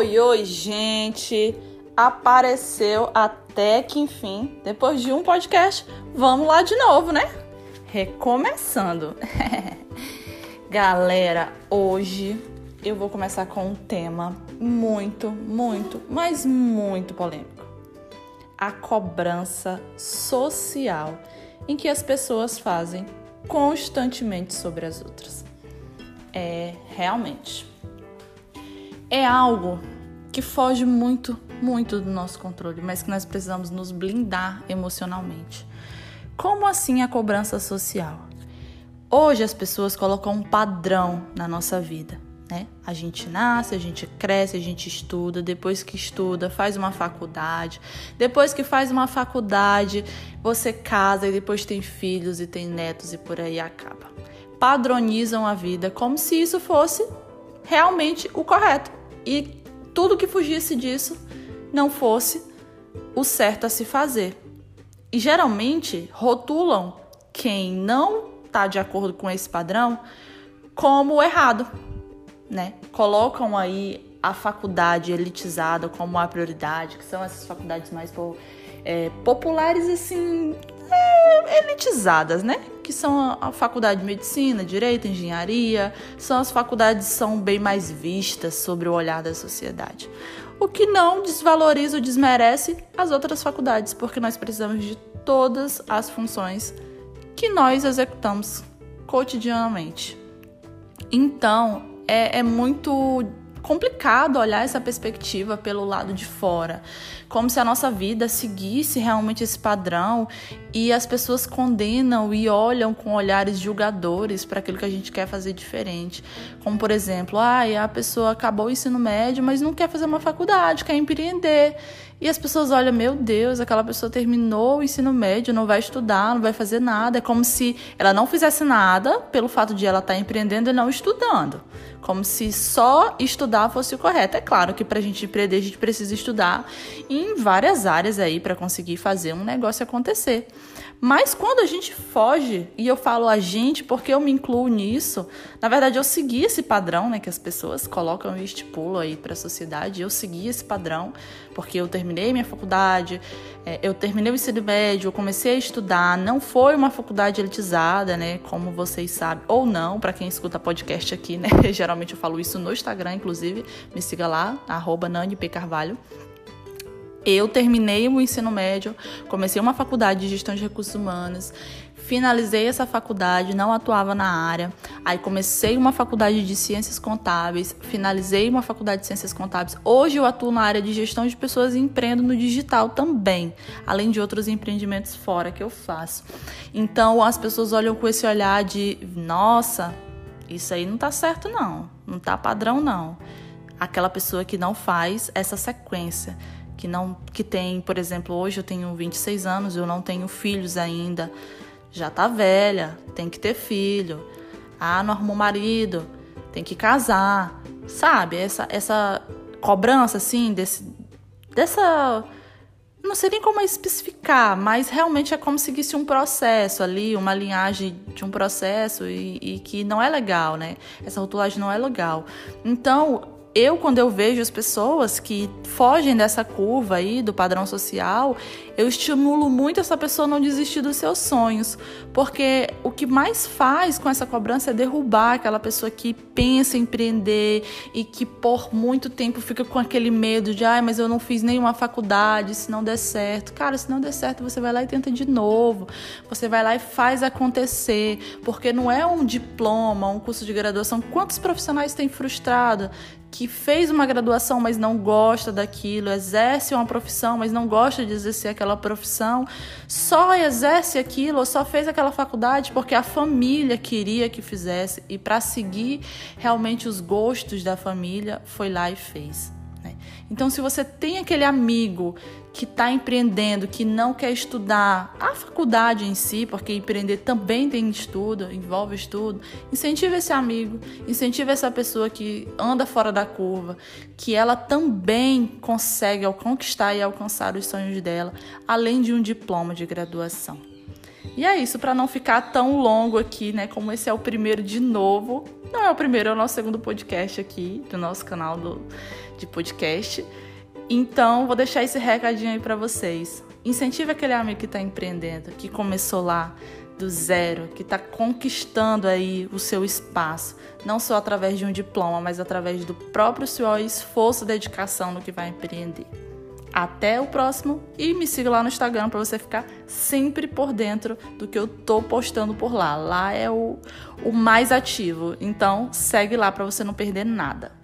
Oi, oi, gente! Apareceu até que enfim, depois de um podcast, vamos lá de novo, né? Recomeçando. Galera, hoje eu vou começar com um tema muito, muito, mas muito polêmico: a cobrança social em que as pessoas fazem constantemente sobre as outras. É realmente é algo que foge muito, muito do nosso controle, mas que nós precisamos nos blindar emocionalmente. Como assim a cobrança social? Hoje as pessoas colocam um padrão na nossa vida. Né? A gente nasce, a gente cresce, a gente estuda, depois que estuda, faz uma faculdade, depois que faz uma faculdade, você casa e depois tem filhos e tem netos e por aí acaba. Padronizam a vida como se isso fosse realmente o correto e tudo que fugisse disso não fosse o certo a se fazer. E geralmente rotulam quem não está de acordo com esse padrão como errado, né? Colocam aí a faculdade elitizada como a prioridade, que são essas faculdades mais é, populares, assim, é, elitizadas, né? Que são a, faculdade de medicina, direito, engenharia, são as faculdades que são bem mais vistas sobre o olhar da sociedade. O que não desvaloriza ou desmerece as outras faculdades, porque nós precisamos de todas as funções que nós executamos cotidianamente. Então, é, é muito complicado olhar essa perspectiva pelo lado de fora, como se a nossa vida seguisse realmente esse padrão e as pessoas condenam e olham com olhares julgadores para aquilo que a gente quer fazer diferente. Como por exemplo, ah, a pessoa acabou o ensino médio, mas não quer fazer uma faculdade, quer empreender. E as pessoas olham, meu Deus, aquela pessoa terminou o ensino médio, não vai estudar, não vai fazer nada. É como se ela não fizesse nada pelo fato de ela estar tá empreendendo e não estudando. Como se só estudar fosse o correto. É claro que para a gente empreender, a gente precisa estudar em várias áreas aí para conseguir fazer um negócio acontecer. Mas quando a gente foge, e eu falo a gente porque eu me incluo nisso, na verdade eu segui esse padrão, né, que as pessoas colocam e estipulam aí para a sociedade. Eu segui esse padrão porque eu terminei minha faculdade, é, eu terminei o ensino médio, eu comecei a estudar. Não foi uma faculdade elitizada, né, como vocês sabem, ou não, para quem escuta podcast aqui, né? Geralmente eu falo isso no Instagram, inclusive, me siga lá, arroba. Carvalho. Eu terminei o ensino médio, comecei uma faculdade de gestão de recursos humanos, finalizei essa faculdade, não atuava na área. Aí comecei uma faculdade de ciências contábeis, finalizei uma faculdade de ciências contábeis. Hoje eu atuo na área de gestão de pessoas e empreendo no digital também, além de outros empreendimentos fora que eu faço. Então as pessoas olham com esse olhar de, nossa, isso aí não tá certo não, não tá padrão não. Aquela pessoa que não faz essa sequência que não que tem, por exemplo, hoje eu tenho 26 anos, eu não tenho filhos ainda. Já tá velha, tem que ter filho. Ah, não arrumou marido, tem que casar. Sabe? Essa essa cobrança assim desse dessa não sei nem como especificar, mas realmente é como se seguisse um processo ali, uma linhagem de um processo e, e que não é legal, né? Essa rotulagem não é legal. Então, eu, quando eu vejo as pessoas que fogem dessa curva aí do padrão social, eu estimulo muito essa pessoa a não desistir dos seus sonhos, porque o que mais faz com essa cobrança é derrubar aquela pessoa que pensa em empreender e que por muito tempo fica com aquele medo de, ai, mas eu não fiz nenhuma faculdade, se não der certo. Cara, se não der certo, você vai lá e tenta de novo. Você vai lá e faz acontecer, porque não é um diploma, um curso de graduação. Quantos profissionais têm frustrado? Que fez uma graduação, mas não gosta daquilo, exerce uma profissão, mas não gosta de exercer aquela profissão, só exerce aquilo ou só fez aquela faculdade porque a família queria que fizesse e para seguir realmente os gostos da família foi lá e fez. Né? Então, se você tem aquele amigo que está empreendendo, que não quer estudar a faculdade em si, porque empreender também tem estudo, envolve estudo, incentive esse amigo, incentive essa pessoa que anda fora da curva, que ela também consegue conquistar e alcançar os sonhos dela, além de um diploma de graduação. E é isso, para não ficar tão longo aqui, né? Como esse é o primeiro de novo. Não é o primeiro, é o nosso segundo podcast aqui do nosso canal do, de podcast. Então, vou deixar esse recadinho aí para vocês. Incentive aquele amigo que está empreendendo, que começou lá do zero, que está conquistando aí o seu espaço, não só através de um diploma, mas através do próprio seu esforço e dedicação no que vai empreender. Até o próximo e me siga lá no Instagram para você ficar sempre por dentro do que eu tô postando por lá. Lá é o, o mais ativo. Então segue lá para você não perder nada.